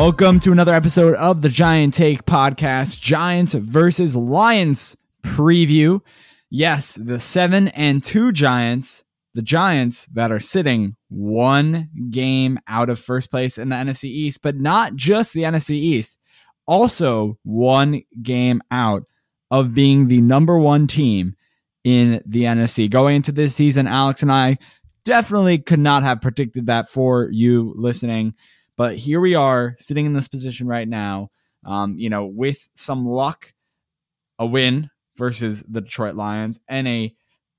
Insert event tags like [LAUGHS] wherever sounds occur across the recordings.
Welcome to another episode of the Giant Take podcast, Giants versus Lions preview. Yes, the 7 and 2 Giants, the Giants that are sitting one game out of first place in the NFC East, but not just the NFC East, also one game out of being the number 1 team in the NFC. Going into this season, Alex and I definitely could not have predicted that for you listening. But here we are sitting in this position right now, um, you know, with some luck, a win versus the Detroit Lions and a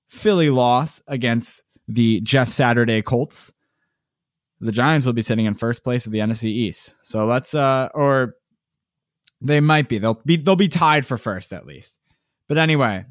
Philly loss against the Jeff Saturday Colts. The Giants will be sitting in first place of the NFC East. So let's uh or they might be. They'll be they'll be tied for first at least. But anyway,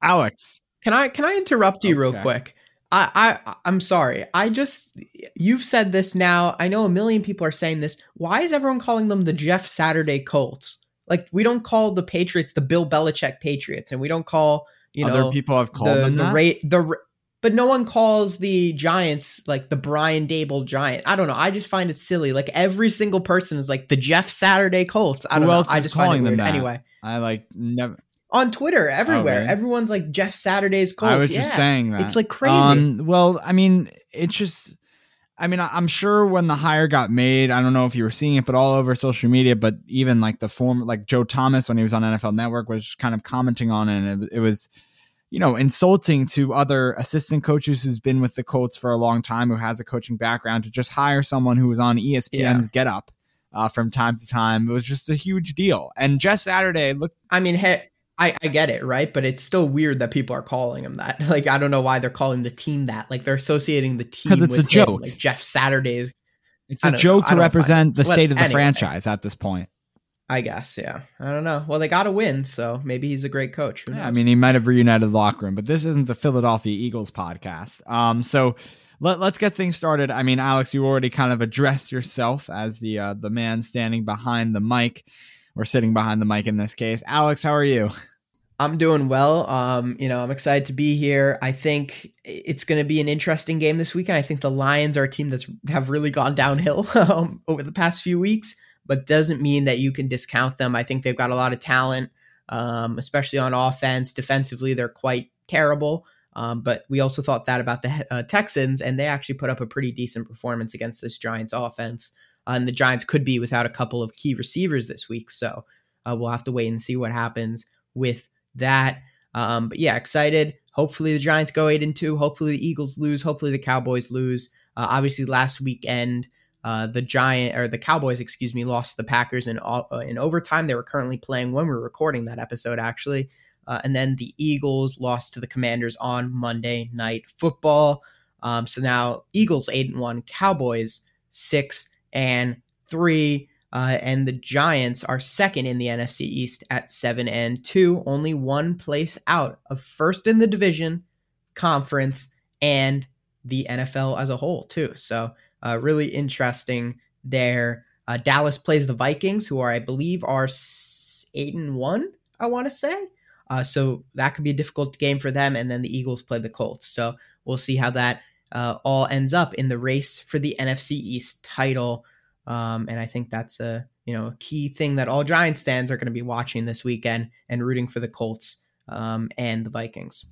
Alex. Can I can I interrupt you okay. real quick? I, I I'm sorry. I just you've said this now. I know a million people are saying this. Why is everyone calling them the Jeff Saturday Colts? Like we don't call the Patriots the Bill Belichick Patriots, and we don't call you know other know people have called the, them the that? rate the but no one calls the Giants like the Brian Daboll Giant. I don't know. I just find it silly. Like every single person is like the Jeff Saturday Colts. I don't Who know. else I is just calling them that? Anyway, I like never on Twitter, everywhere, Oh, really? everyone's like Jeff Saturday's Colts. I was yeah. just saying that. It's like crazy. Um, well, I mean, it's just. I mean, I'm sure when the hire got made, I don't know if you were seeing it, but all over social media, but even like the former, like Joe Thomas when he was on NFL Network was kind of commenting on it. And it, it was, you know, insulting to other assistant coaches who's been with the Colts for a long time, who has a coaching background, to just hire someone who was on ESPN's Get Up uh, from time to time. It was just a huge deal. And Jeff Saturday looked. I mean, hey, I, I get it, right? But it's still weird that people are calling him that. [LAUGHS] Like, I don't know why they're calling the team that. Like, they're associating the team it's with a him. joke. Like Jeff Saturday's, It's a joke know. To represent the Well, state of the anyway. franchise at this point. I guess. Yeah, I don't know. Well, they got to win, so maybe he's a great coach. Yeah, I mean, he might have reunited the locker room, but this isn't the Philadelphia Eagles podcast. Um, so let, let's get things started. I mean, Alex, you already kind of addressed yourself as the uh, the man standing behind the mic, or sitting behind the mic in this case. Alex, how are you? I'm doing well. Um, you know, I'm excited to be here. I think it's going to be an interesting game this weekend. I think the Lions are a team that's have really gone downhill [LAUGHS] um, over the past few weeks, but doesn't mean that you can discount them. I think they've got a lot of talent, um, especially on offense. Defensively, they're quite terrible. Um, but we also thought that about the uh, Texans, and they actually put up a pretty decent performance against this Giants offense. And the Giants could be without a couple of key receivers this week, so uh, we'll have to wait and see what happens with that. Um, but yeah, excited. Hopefully the Giants go eight and two. Hopefully the Eagles lose. Hopefully the Cowboys lose. Uh, obviously last weekend, uh, the Giant or the Cowboys, excuse me, lost to the Packers in uh, in overtime. They were currently playing when we were recording that episode, actually. Uh, and then the Eagles lost to the Commanders on Monday Night Football. Um, so now Eagles eight and one, Cowboys six and three. Uh, and the Giants are second in the NFC East at seven and two, only one place out of first in the division, conference, and the NFL as a whole too. So uh, really interesting there. Uh, Dallas plays the Vikings, who are I believe are eight and one. I want to say. Uh, so that could be a difficult game for them. And then the Eagles play the Colts. So we'll see how that uh, all ends up in the race for the NFC East title. Um, and I think that's a you know a key thing that all Giants fans are going to be watching this weekend and rooting for the Colts um, and the Vikings.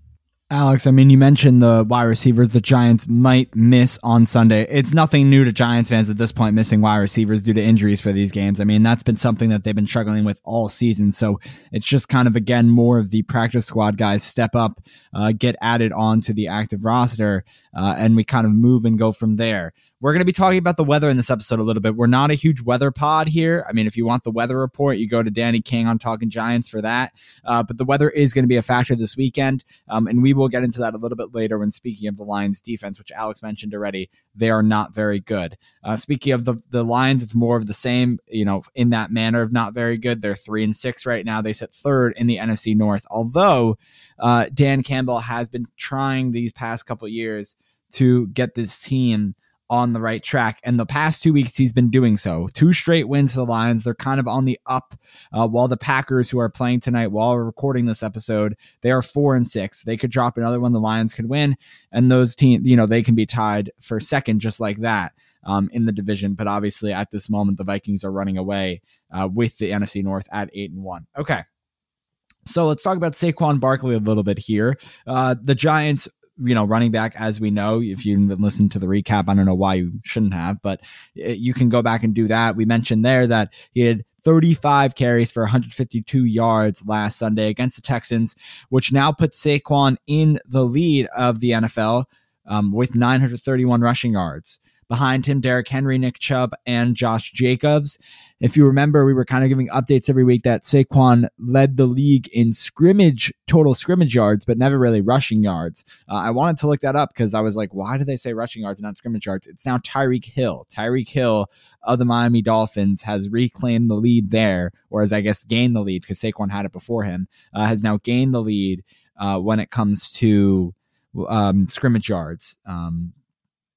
Alex, I mean, you mentioned the wide receivers the Giants might miss on Sunday. It's nothing new to Giants fans at this point missing wide receivers due to injuries for these games. I mean, that's been something that they've been struggling with all season. So it's just kind of, again, more of the practice squad guys step up, uh, get added onto the active roster, uh, and we kind of move and go from there. We're going to be talking about the weather in this episode a little bit. We're not a huge weather pod here. I mean, if you want the weather report, you go to Danny King on Talking Giants for that. Uh, but the weather is going to be a factor this weekend. Um, and we will get into that a little bit later when speaking of the Lions defense, which Alex mentioned already. They are not very good. Uh, speaking of the, the Lions, it's more of the same, you know, in that manner of not very good. They're three and six right now. They sit third in the NFC North. Although uh, Dan Campbell has been trying these past couple years to get this team on the right track. And the past two weeks, he's been doing so. Two straight wins for the Lions. They're kind of on the up. Uh, while the Packers, who are playing tonight while we're recording this episode, they are four and six. They could drop another one. The Lions could win, and those teams, you know, they can be tied for second just like that. um, in the division. But obviously, at this moment, the Vikings are running away uh, with the NFC North at eight and one. Okay. So let's talk about Saquon Barkley a little bit here. Uh, the Giants you know, running back, as we know, if you listen to the recap, I don't know why you shouldn't have, but you can go back and do that. We mentioned there that he had 35 carries for 152 yards last Sunday against the Texans, which now puts Saquon in the lead of the NFL um, with 931 rushing yards. Behind him, Derrick Henry, Nick Chubb, and Josh Jacobs. If you remember, we were kind of giving updates every week that Saquon led the league in scrimmage, total scrimmage yards, but never really rushing yards. Uh, I wanted to look that up because I was like, why do they say rushing yards and not scrimmage yards? It's now Tyreek Hill. Tyreek Hill of the Miami Dolphins has reclaimed the lead there, or as I guess gained the lead because Saquon had it before him, uh, has now gained the lead uh, when it comes to um, scrimmage yards. Um,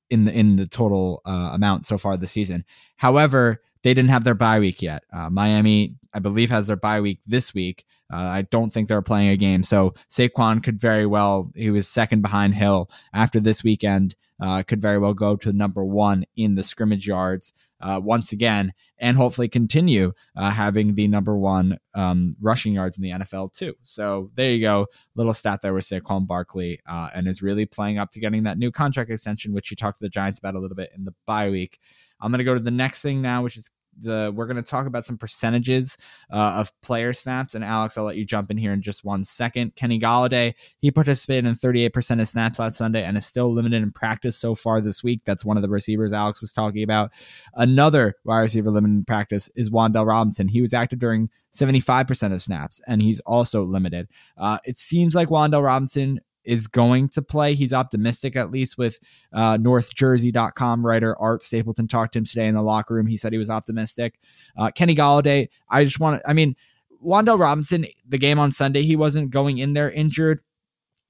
in the in the total uh, amount so far this season. However, they didn't have their bye week yet. Uh, Miami, I believe, has their bye week this week. Uh, I don't think they're playing a game, so Saquon could very well. He was second behind Hill after this weekend. Uh, could very well go to number one in the scrimmage yards uh, once again, and hopefully continue uh, having the number one um, rushing yards in the NFL too. So there you go, little stat there with Saquon Barkley, uh, and is really playing up to getting that new contract extension, which you talked to the Giants about a little bit in the bye week. I'm going to go to the next thing now, which is the we're going to talk about some percentages uh, of player snaps. And Alex, I'll let you jump in here in just one second. Kenny Golladay, he participated in 38% of snaps last Sunday and is still limited in practice so far this week. That's one of the receivers Alex was talking about. Another wide receiver limited in practice is Wan'Dale Robinson. He was active during 75% of snaps, and he's also limited. Uh, it seems like Wan'Dale Robinson is going to play. He's optimistic, at least with uh, NorthJersey.com writer Art Stapleton talked to him today in the locker room. He said he was optimistic. Uh, Kenny Golladay, I just want to, I mean, Wan'Dale Robinson, the game on Sunday, he wasn't going in there injured.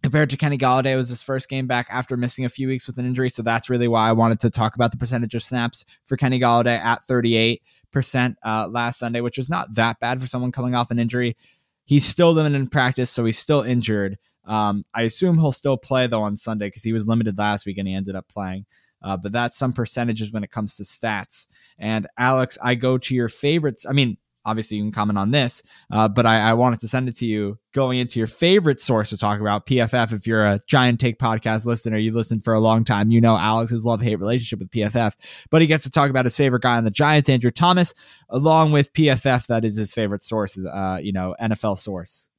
Compared to Kenny Golladay, it was his first game back after missing a few weeks with an injury. So that's really why I wanted to talk about the percentage of snaps for Kenny Golladay at 38% uh, last Sunday, which was not that bad for someone coming off an injury. He's still limited in practice, so he's still injured. Um, I assume he'll still play though on Sunday because he was limited last week and he ended up playing. Uh, but that's some percentages when it comes to stats. And Alex, I go to your favorites. I mean, obviously you can comment on this, uh, but I, I, wanted to send it to you going into your favorite source to talk about PFF. If you're a Giant Take podcast listener, you've listened for a long time, you know Alex's love hate relationship with PFF, but he gets to talk about his favorite guy on the Giants, Andrew Thomas, along with PFF. That is his favorite source, uh, you know, NFL source.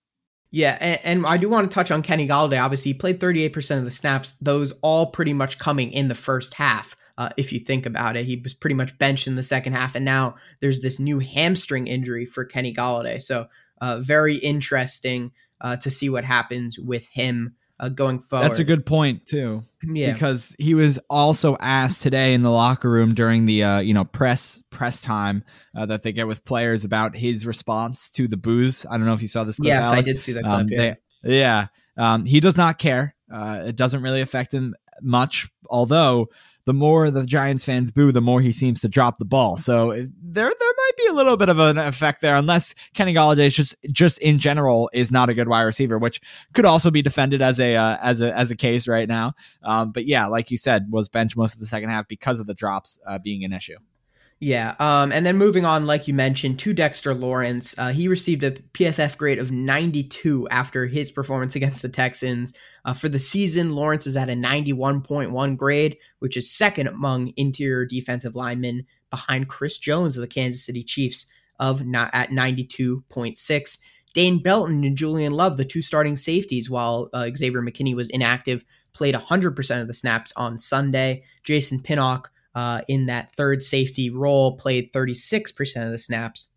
Yeah, and, and, I do want to touch on Kenny Golladay. Obviously, he played 38% of the snaps, those all pretty much coming in the first half. Uh, if you think about it, he was pretty much benched in the second half, and now there's this new hamstring injury for Kenny Golladay. So, uh, very interesting uh, to see what happens with him uh, going forward. That's a good point too. Yeah, because he was also asked today in the locker room during the uh, you know press press time uh, that they get with players about his response to the booze. I don't know if you saw this. Clip, yes, Alex. I did see that clip. Um, yeah, they, yeah. Um, he does not care. Uh, it doesn't really affect him much, although the more the Giants fans boo, the more he seems to drop the ball. So there, there might be a little bit of an effect there, unless Kenny Golladay is just, just in general is not a good wide receiver, which could also be defended as a, uh, as a, as a case right now. Um, but yeah, like you said, was bench most of the second half because of the drops uh, being an issue. Yeah. Um, and then moving on, like you mentioned, to Dexter Lawrence, uh, he received a PFF grade of 92 after his performance against the Texans. Uh, for the season, Lawrence is at a 91.1 grade, which is second among interior defensive linemen behind Chris Jones of the Kansas City Chiefs of not at 92.6. Dane Belton and Julian Love, the two starting safeties, while uh, Xavier McKinney was inactive, played 100% of the snaps on Sunday. Jason Pinnock uh, in that third safety role, played 36% of the snaps,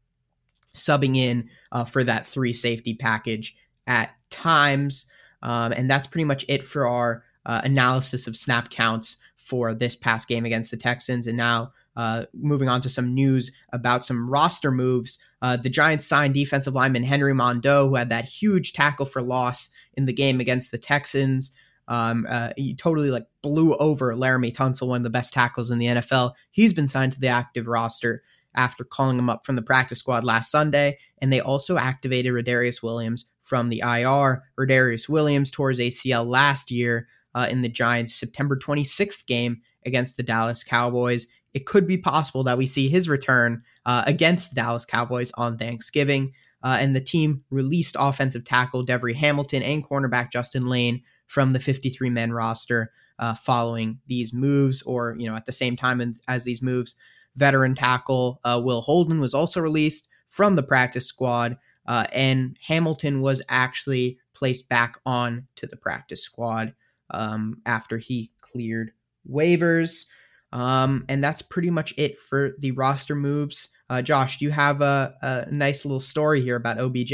subbing in uh, for that three safety package at times. Um, and that's pretty much it for our uh, analysis of snap counts for this past game against the Texans. And now uh, moving on to some news about some roster moves. Uh, the Giants signed defensive lineman Henry Mondeaux, who had that huge tackle for loss in the game against the Texans. Um, uh, he totally like blew over Laremy Tunsil, one of the best tackles in the NFL. He's been signed to the active roster after calling him up from the practice squad last Sunday, and they also activated Rodarius Williams from the IR. Rodarius Williams tore his ACL last year uh, in the Giants' September 26th game against the Dallas Cowboys. it could be possible that we see his return uh, against the Dallas Cowboys on Thanksgiving. Uh, and the team released offensive tackle Devery Hamilton and cornerback Justin Layne from the 53 man roster uh, following these moves, or you know, at the same time as these moves. Veteran tackle uh, Will Holden was also released from the practice squad, uh, and Hamilton was actually placed back on to the practice squad um, after he cleared waivers. Um, and that's pretty much it for the roster moves. Uh, Josh, do you have a, a nice little story here about OBJ?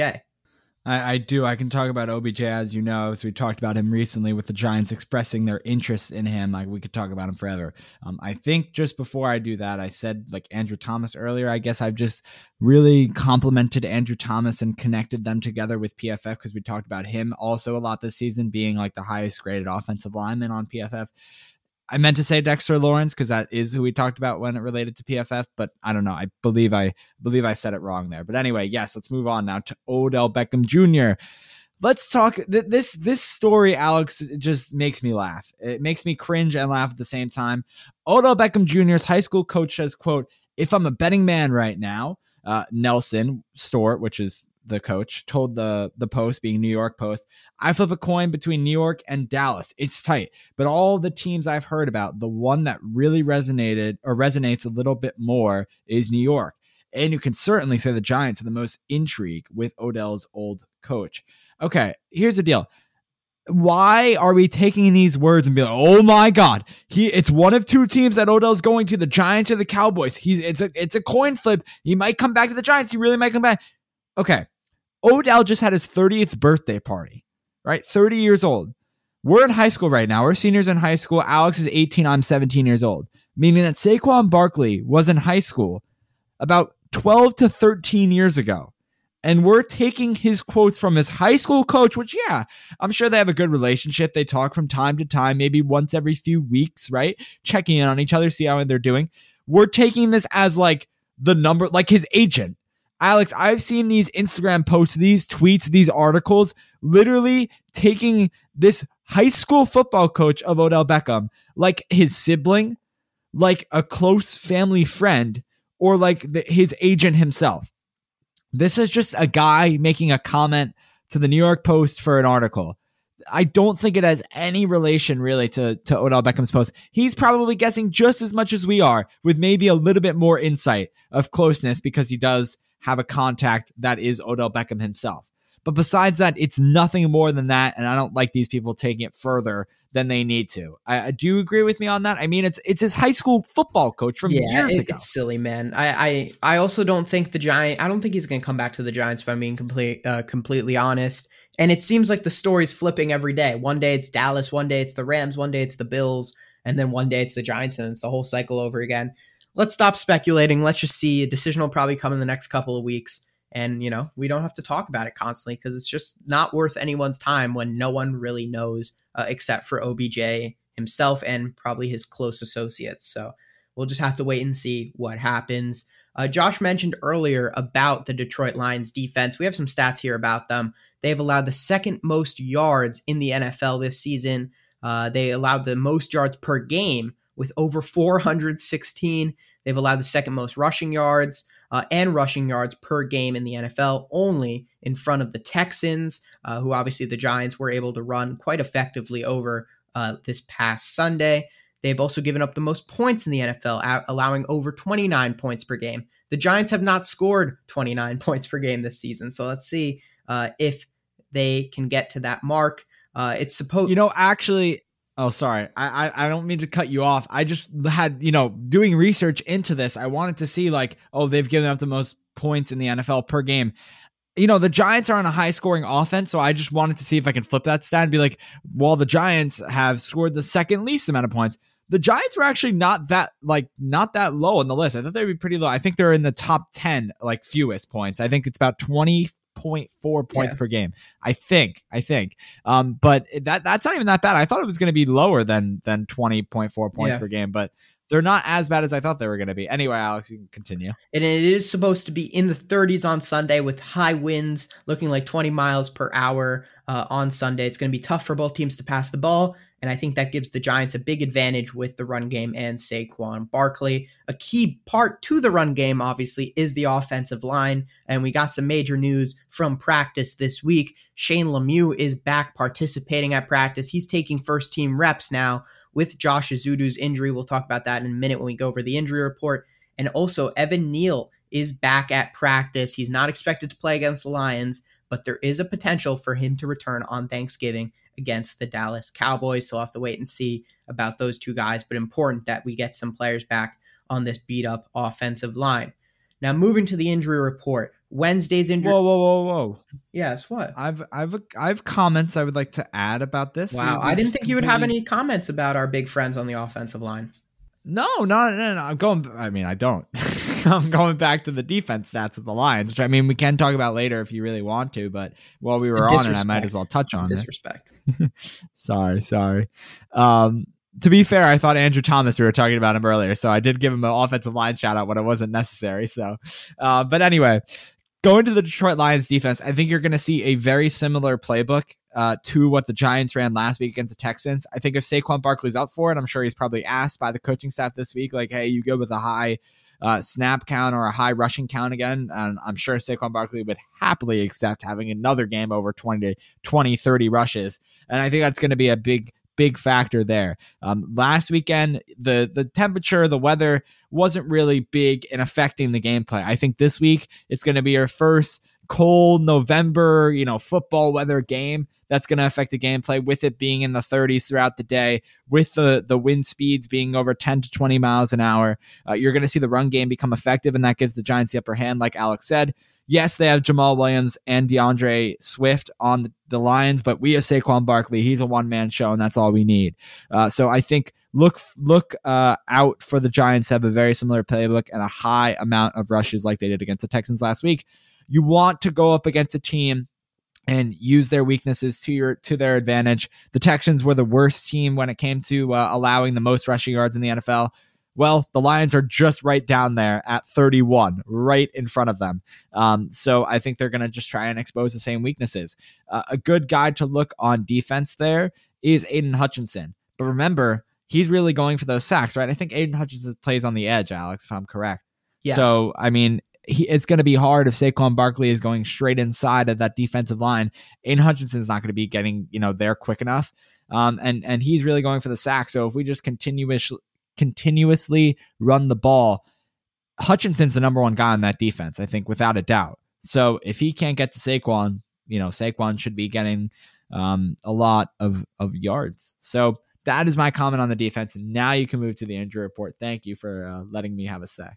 I, I, do. I can talk about OBJ as you know, as we talked about him recently with the Giants expressing their interest in him. Like we could talk about him forever. Um, I think just before I do that, I said like Andrew Thomas earlier. I guess I've just really complimented Andrew Thomas and connected them together with PFF because we talked about him also a lot this season being like the highest graded offensive lineman on PFF. I meant to say Dexter Lawrence because that is who we talked about when it related to PFF, but I don't know. I believe I believe I said it wrong there. But anyway, yes, let's move on now to Odell Beckham Jr. Let's talk th- this this story, Alex, just makes me laugh. It makes me cringe and laugh at the same time. Odell Beckham Jr.'s high school coach says, "quote If I'm a betting man right now, uh, Nelson Stewart, which is the coach, told the the Post, being New York Post, I flip a coin between New York and Dallas. It's tight, but all the teams I've heard about, the one that really resonated or resonates a little bit more is New York. And you can certainly say the Giants are the most intrigue with Odell's old coach. Okay, here's the deal. Why are we taking these words and be like, oh my god, he it's one of two teams that Odell's going to, the Giants or the Cowboys. He's it's a it's a coin flip. He might come back to the Giants. He really might come back. Okay, Odell just had his 30th birthday party, right? 30 years old. We're in high school right now. We're seniors in high school. Alex is 18. I'm 17 years old, meaning that Saquon Barkley was in high school about 12 to 13 years ago. And we're taking his quotes from his high school coach, which, yeah, I'm sure they have a good relationship. They talk from time to time, maybe once every few weeks, right? Checking in on each other, see how they're doing. We're taking this as like the number, like his agent Alex, I've seen these Instagram posts, these tweets, these articles, literally taking this high school football coach of Odell Beckham, like his sibling, like a close family friend, or like the, his agent himself. This is just a guy making a comment to the New York Post for an article. I don't think it has any relation really to, to Odell Beckham's post. He's probably guessing just as much as we are, with maybe a little bit more insight of closeness because he does have a contact that is Odell Beckham himself. But besides that, it's nothing more than that, and I don't like these people taking it further than they need to. I, do you agree with me on that. I mean, it's it's his high school football coach from yeah, years it, ago. It's silly, man. I, I I also don't think the Giant. I don't think he's going to come back to the Giants. If I'm being complete uh, completely honest, and it seems like the story's flipping every day. One day it's Dallas, one day it's the Rams, one day it's the Bills, and then one day it's the Giants, and it's the whole cycle over again let's stop speculating. Let's just see. A decision will probably come in the next couple of weeks. And, you know, we don't have to talk about it constantly because it's just not worth anyone's time when no one really knows uh, except for OBJ himself and probably his close associates. So we'll just have to wait and see what happens. Uh, Josh mentioned earlier about the Detroit Lions defense. We have some stats here about them. They've allowed the second most yards in the NFL this season. Uh, they allowed the most yards per game with over 416. They've allowed the second most rushing yards uh, and rushing yards per game in the NFL, only in front of the Texans, uh, who obviously the Giants were able to run quite effectively over uh, this past Sunday. They've also given up the most points in the NFL, allowing over 29 points per game. The Giants have not scored 29 [LAUGHS] points per game this season, so let's see uh, if they can get to that mark. Uh, it's supposed, you know, actually, Oh, sorry. I, I, I don't mean to cut you off. I just had, you know, doing research into this. I wanted to see like, oh, they've given up the most points in the NFL per game. You know, the Giants are on a high scoring offense, so I just wanted to see if I can flip that stat and be like, while the Giants have scored the second least amount of points, the Giants were actually not that like not that low on the list. I thought they'd be pretty low. I think they're in the top 10 like fewest points. I think it's about 20 0.4 points yeah. per game. I think. I think. Um, but that that's not even that bad. I thought it was going to be lower than than 20.4 points yeah. per game, but they're not as bad as I thought they were going to be. Anyway, Alex, you can continue. And it is supposed to be in the 30s on Sunday with high winds looking like 20 miles per hour uh, on Sunday. It's going to be tough for both teams to pass the ball. And I think that gives the Giants a big advantage with the run game and Saquon Barkley. A key part to the run game, obviously, is the offensive line. And we got some major news from practice this week. Shane Lemieux is back participating at practice. He's taking first team reps now with Josh Ezeudu's injury. We'll talk about that in a minute when we go over the injury report. And also, Evan Neal is back at practice. He's not expected to play against the Lions, but there is a potential for him to return on Thanksgiving against the Dallas Cowboys. So we'll have to wait and see about those two guys, but important that we get some players back on this beat up offensive line. Now, moving to the injury report. Wednesday's injury. Whoa, whoa, whoa, whoa! Yes, what? I've, I've, I've comments I would like to add about this. Wow, I didn't think you would have any comments about our big friends on the offensive line. No, no, no, no. I'm going. I mean, I don't. [LAUGHS] [LAUGHS] I'm going back to the defense stats with the Lions, which I mean we can talk about later if you really want to. But while we were on it, I might as well touch on disrespect. it. [LAUGHS] sorry, sorry. Um, to be fair, I thought Andrew Thomas. We were talking about him earlier, so I did give him an offensive line shout out when it wasn't necessary. So, uh, but anyway, going to the Detroit Lions defense, I think you're going to see a very similar playbook uh, to what the Giants ran last week against the Texans. I think if Saquon Barkley's up for it, I'm sure he's probably asked by the coaching staff this week, like, "Hey, you go with a high uh, snap count or a high rushing count again. And I'm sure Saquon Barkley would happily accept having another game over 20 to 20, 30 rushes. And I think that's going to be a big, big factor there. Um, last weekend, the the temperature, the weather wasn't really big in affecting the gameplay. I think this week it's going to be our first cold November, you know, football weather game that's going to affect the gameplay with it being in the 30s throughout the day, with the, the wind speeds being over 10 to 20 miles an hour. Uh, you're going to see the run game become effective, and that gives the Giants the upper hand, like Alex said. Yes, they have Jamaal Williams and D'Andre Swift on the, the Lions, but we have Saquon Barkley. He's a one man show, and that's all we need. Uh, so I think look look uh, out for the Giants have a very similar playbook and a high amount of rushes like they did against the Texans last week. You want to go up against a team and use their weaknesses to your to their advantage. The Texans were the worst team when it came to uh, allowing the most rushing yards in the NFL. Well, the Lions are just right down there at 31, right in front of them. Um, so I think they're going to just try and expose the same weaknesses. Uh, a good guy to look on defense there is Aidan Hutchinson. But remember, he's really going for those sacks, right? I think Aidan Hutchinson plays on the edge, Alex, if I'm correct. Yes. So, I mean, he, it's going to be hard if Saquon Barkley is going straight inside of that defensive line. Aidan Hutchinson's not going to be getting you know there quick enough, um, and and he's really going for the sack. So if we just continuous continuously run the ball, Hutchinson's the number one guy on that defense, I think, without a doubt. So if he can't get to Saquon, you know Saquon should be getting um, a lot of of yards. So that is my comment on the defense. Now you can move to the injury report. Thank you for uh, letting me have a say.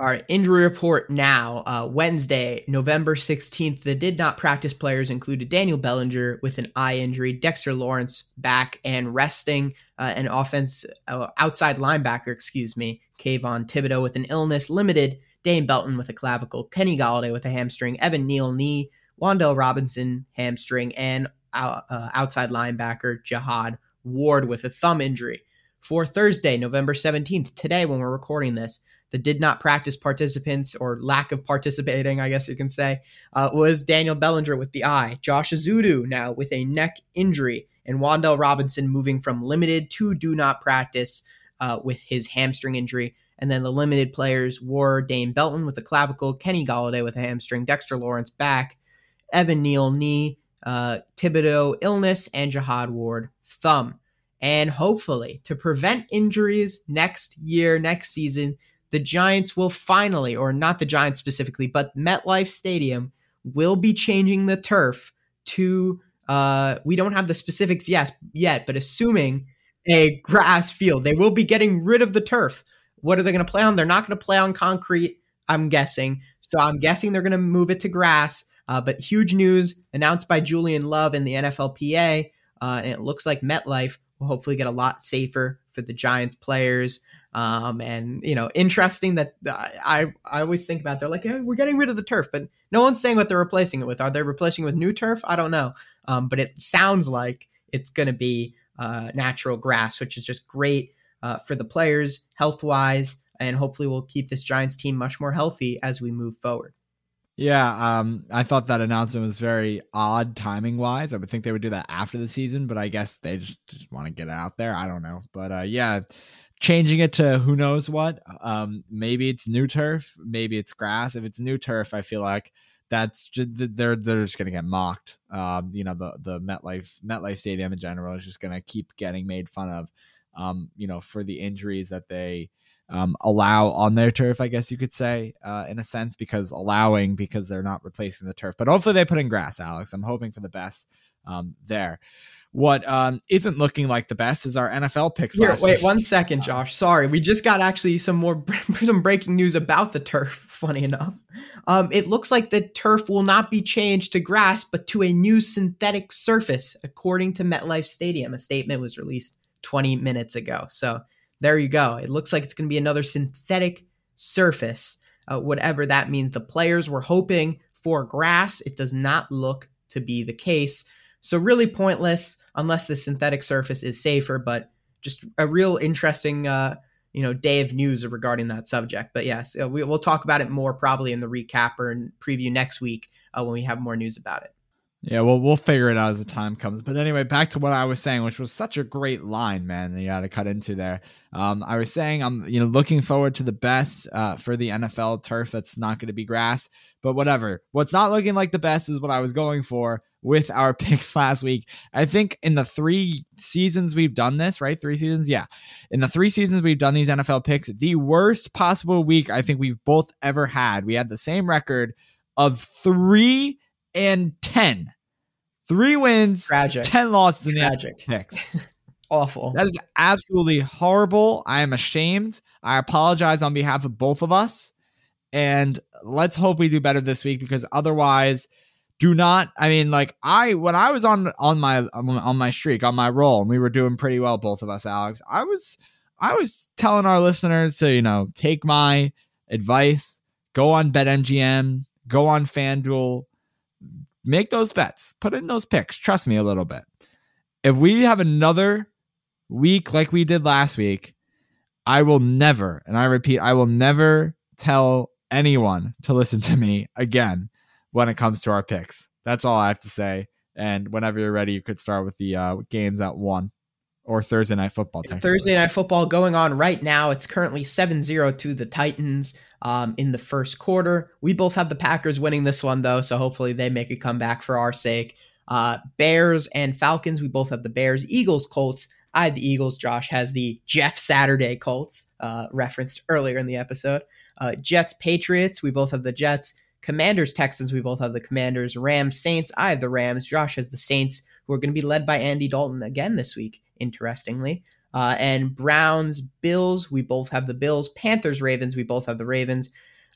All right, injury report now. Uh, Wednesday, November 16th, the did not practice players included Daniel Bellinger with an eye injury, Dexter Lawrence back and resting, uh, an offense uh, outside linebacker, excuse me, Kayvon Thibodeaux with an illness, limited, Dane Belton with a clavicle, Kenny Golladay with a hamstring, Evan Neal knee, Wan'Dale Robinson hamstring, and uh, uh, outside linebacker Jihad Ward with a thumb injury. For Thursday, November 17th, today when we're recording this, the did not practice participants or lack of participating, I guess you can say, uh, was Daniel Bellinger with the eye, Josh Ezeudu now with a neck injury, and Wan'Dale Robinson moving from limited to do not practice uh, with his hamstring injury. And then the limited players were Dane Belton with a clavicle, Kenny Golladay with a hamstring, Dexter Lawrence back, Evan Neal knee, uh, Thibodeaux illness, and Jihad Ward thumb. And hopefully, to prevent injuries next year, next season, the Giants will finally, or not the Giants specifically, but MetLife Stadium will be changing the turf to. Uh, we don't have the specifics yes yet, but assuming a grass field, they will be getting rid of the turf. What are they going to play on? They're not going to play on concrete. I'm guessing. So I'm guessing they're going to move it to grass. Uh, but huge news announced by Julian Love and the NFLPA. Uh, and it looks like MetLife will hopefully get a lot safer for the Giants players. Um, and you know, interesting that I I always think about they're like hey, we're getting rid of the turf, but no one's saying what they're replacing it with. Are they replacing it with new turf? I don't know. Um, but it sounds like it's going to be uh, natural grass, which is just great uh, for the players health wise, and hopefully we'll keep this Giants team much more healthy as we move forward. Yeah, um, I thought that announcement was very odd timing wise. I would think they would do that after the season, but I guess they just, just want to get it out there. I don't know. But uh, yeah, changing it to who knows what. Um, maybe it's new turf, maybe it's grass. If it's new turf, I feel like that's just, they're they're just gonna get mocked. Um, you know, the the MetLife MetLife Stadium in general is just gonna keep getting made fun of. Um, you know, for the injuries that they um, allow on their turf, I guess you could say, uh, in a sense, because allowing because they're not replacing the turf. But hopefully they put in grass, Alex. I'm hoping for the best um, there. What um, not looking like the best is our NFL picks. Here, wait week. one second, Josh. Sorry, we just got actually some more [LAUGHS] some breaking news about the turf. [LAUGHS] Funny enough, um, it looks like the turf will not be changed to grass, but to a new synthetic surface, according to MetLife Stadium. A statement was released 20 minutes ago. So there you go. It looks like it's going to be another synthetic surface, uh, whatever that means. The players were hoping for grass. It does not look to be the case. So, really pointless unless the synthetic surface is safer, but just a real interesting. Uh, you know, day of news regarding that subject. But yes, we, will talk about it more probably in the recap or in preview next week uh, when we have more news about it. Yeah, well, we'll figure it out as the time comes. But anyway, back to what I was saying, which was such a great line, man. You had to cut into there. Um, I was saying I'm, you know, looking forward to the best uh, for the NFL turf. That's not going to be grass, but whatever. What's not looking like the best is what I was going for with our [LAUGHS] picks last week. I think in the three seasons we've done this, right? Three seasons, yeah. In the three seasons we've done these NFL picks, the worst possible week I think we've both ever had. We had the same record of three and 10. Three wins, Tragic. 10 losses Tragic. in the picks. [LAUGHS] [LAUGHS] Awful. That is absolutely horrible. I am ashamed. I apologize on behalf of both of us. And let's hope we do better this week because otherwise, do not. I mean, like I when I was on on my on my streak on my roll, and we were doing pretty well, both of us, Alex. I was I was telling our listeners to you know take my advice, go on BetMGM, go on FanDuel, make those bets, put in those picks. Trust me a little bit. If we have another week like we did last week, I will never, and I repeat, I will never tell anyone to listen to me again when it comes to our picks. That's all I have to say. And whenever you're ready, you could start with the uh, games at one or Thursday night football. Thursday night football going on right now. It's currently 7-0 to the Titans um, in the first quarter. We both have the Packers winning this one though, so hopefully they make a comeback for our sake. Uh, Bears and Falcons. We both have the Bears. Eagles, Colts. I had the Eagles. Josh has the Jeff Saturday Colts, uh, referenced earlier in the episode. Uh, Jets, Patriots. We both have the Jets. Commanders, Texans. We both have the Commanders. Rams, Saints. I have the Rams. Josh has the Saints, who are going to be led by Andy Dalton again this week interestingly. Uh, and Browns, Bills, we both have the Bills. Panthers, Ravens, we both have the Ravens.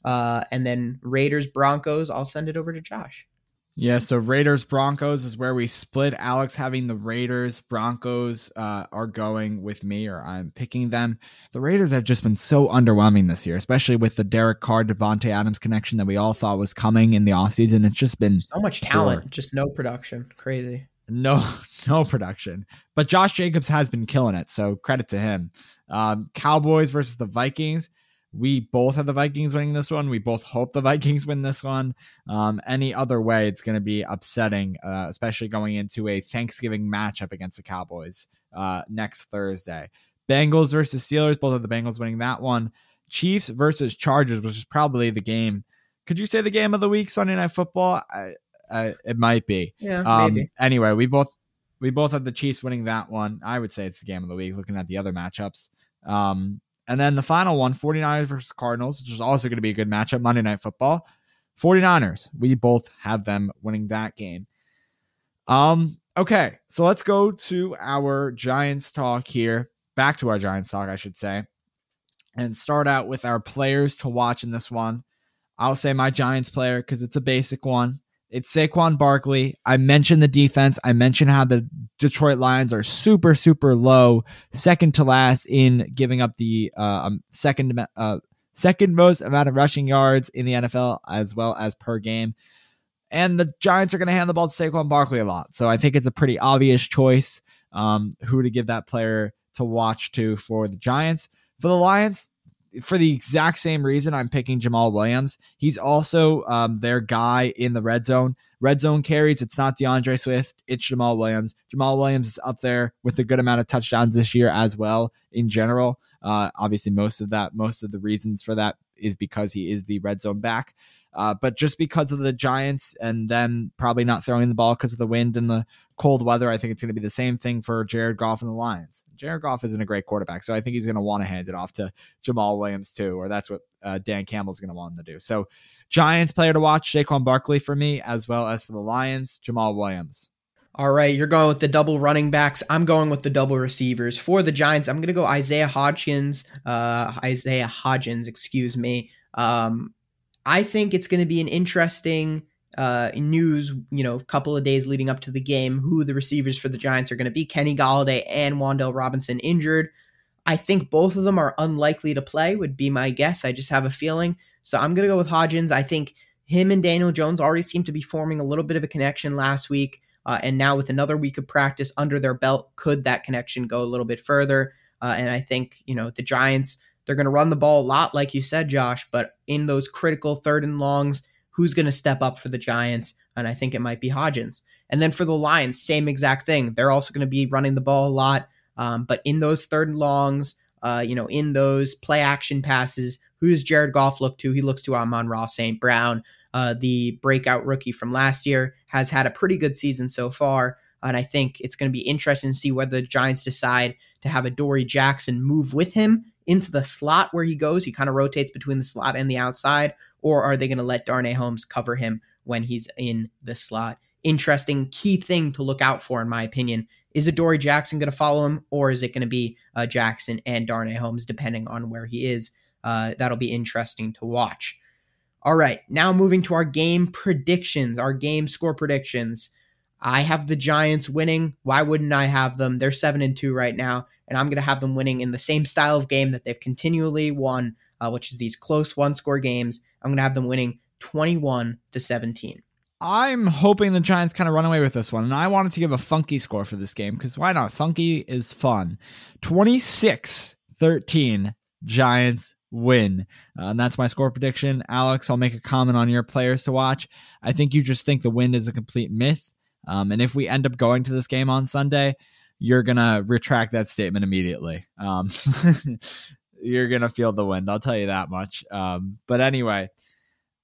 Uh, and then Raiders, Broncos, I'll send it over to Josh. Yeah, so Raiders Broncos is where we split. Alex having the Raiders, Broncos uh, are going with me, or I'm picking them. The Raiders have just been so underwhelming this year, especially with the Derek Carr Davante Adams connection that we all thought was coming in the offseason. It's just been so much talent, poor. just no production. Crazy no [LAUGHS] no production but josh jacobs has been killing it so credit to him um, cowboys versus the vikings we both have the vikings winning this one we both hope the [LAUGHS] vikings win this one um, any other way it's going to be upsetting uh, especially going into a thanksgiving matchup against the cowboys uh, next thursday bengals versus steelers both of the bengals winning that one chiefs versus chargers which is probably the game could you say the game of the week sunday night football I, uh, it might be. Yeah. Um, maybe. Anyway, we both we both have the Chiefs winning that one. I would say it's the game of the week looking at the other matchups. Um, and then the final one, 49ers versus Cardinals, which is also going to be a good matchup, Monday Night Football. 49ers, we both have them winning that game. Um, okay, so let's go to our Giants talk here. Back to our Giants talk, I should say. And start out with our players to watch in this one. I'll say my Giants player because it's a basic one. It's Saquon Barkley. I mentioned the defense. I mentioned how the Detroit Lions are super, super low, second to last in giving up the uh, um, second uh, second most amount of rushing yards in the NFL as well as per game. And the Giants are going to hand the ball to Saquon Barkley a lot. So I think it's a pretty obvious choice um, who to give that player to watch to for the Giants. For the Lions, for the exact same reason I'm picking Jamaal Williams. He's also um, their guy in the red zone. Red zone carries. It's not D'Andre Swift. It's Jamaal Williams. Jamaal Williams is up there with a good amount of touchdowns this year as well. In general, uh, obviously most of that, most of the reasons for that is because he is the red zone back. Uh, but just because of the Giants and them probably not throwing the ball because of the wind and the cold weather, I think it's going to be the same thing for Jared Goff and the Lions. Jared Goff isn't a great quarterback, so I think he's going to want to hand it off to Jamaal Williams too, or that's what uh, Dan Campbell's going to want him to do. So, Giants player to watch, Saquon Barkley for me, as well as for the Lions, Jamaal Williams. All right, you're going with the double running backs. I'm going with the double receivers. For the Giants, I'm going to go Isaiah Hodgins, uh, Isaiah Hodgins, excuse me. Um, I think it's going to be an interesting uh, news, you know, a couple of days leading up to the game, who the receivers for the Giants are going to be. Kenny Golladay and Wan'Dale Robinson injured. I think both of them are unlikely to play, would be my guess. I just have a feeling. So I'm going to go with Hodgins. I think him and Daniel Jones already seem to be forming a little bit of a connection last week. Uh, and now with another week of practice under their belt, could that connection go a little bit further? Uh, and I think, you know, the Giants they're going to run the ball a lot, like you said, Josh, but in those critical third and longs, who's going to step up for the Giants? And I think it might be Hodgins. And then for the Lions, same exact thing. They're also going to be running the ball a lot. Um, but in those third and longs, uh, you know, in those play action passes, who's Jared Goff look to? He looks to Amon-Ra St. Brown, uh, the breakout rookie from last year, has had a pretty good season so far. And I think it's going to be interesting to see whether the Giants decide to have Adoree Jackson move with him into the slot where he goes. He kind of rotates between the slot and the outside, or are they going to let Darnay Holmes cover him when he's in the slot? Interesting key thing to look out for, in my opinion. Is Adoree Jackson going to follow him, or is it going to be uh, Jackson and Darnay Holmes, depending on where he is? Uh, that'll be interesting to watch. All right, now moving to our game predictions, our game score predictions. I have the Giants winning. Why wouldn't I have them? They're 7 and 2 right now and I'm going to have them winning in the same style of game that they've continually won, uh, which is these close one score games. I'm going to have them winning 21 to 17. I'm hoping the Giants kind of run away with this one, and I wanted to give a funky score for this game because why not? Funky is fun. 26 13, Giants win. Uh, and that's my score prediction. Alex, I'll make a comment on your players to watch. I think you just think the win is a complete myth. Um, and if we end up going to this game on Sunday, you're gonna retract that statement immediately. Um, [LAUGHS] you're gonna feel the wind. I'll tell you that much. Um, but anyway,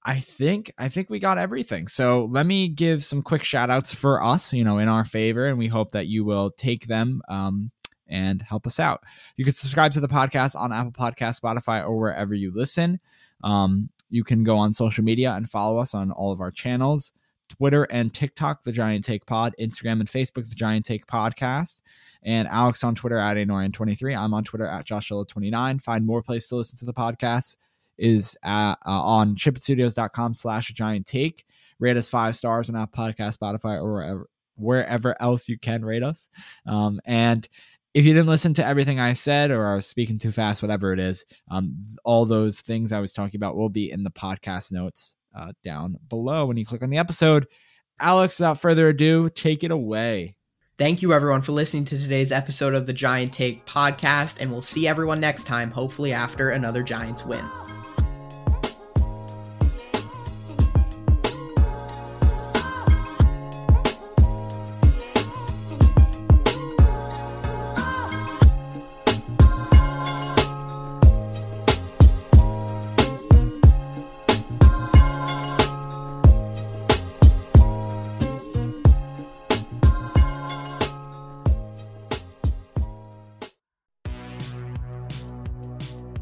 I think I think we got everything. So let me give some quick shout outs for us, you know, in our favor, and we hope that you will take them um, and help us out. You can subscribe to the podcast on Apple Podcast, Spotify, or wherever you listen. Um, you can go on social media and follow us on all of our channels. Twitter and TikTok, The Giant Take Pod, Instagram and Facebook, The Giant Take Podcast, and Alex on Twitter at Anorian23. I'm on Twitter at Joshua29. Find more places to listen to the podcast is at, uh, on shipitstudios.com slash giant take. Rate us five stars on Apple Podcast, Spotify, or wherever, wherever else you can rate us. Um, and if you didn't listen to everything I said or I was speaking too fast, whatever it is, um, all those things I was talking about will be in the podcast notes uh, down below when you click on the episode. Alex, without further ado, take it away. Thank you, everyone, for listening to today's episode of the Giant Take podcast, and we'll see everyone next time, hopefully after another Giants win.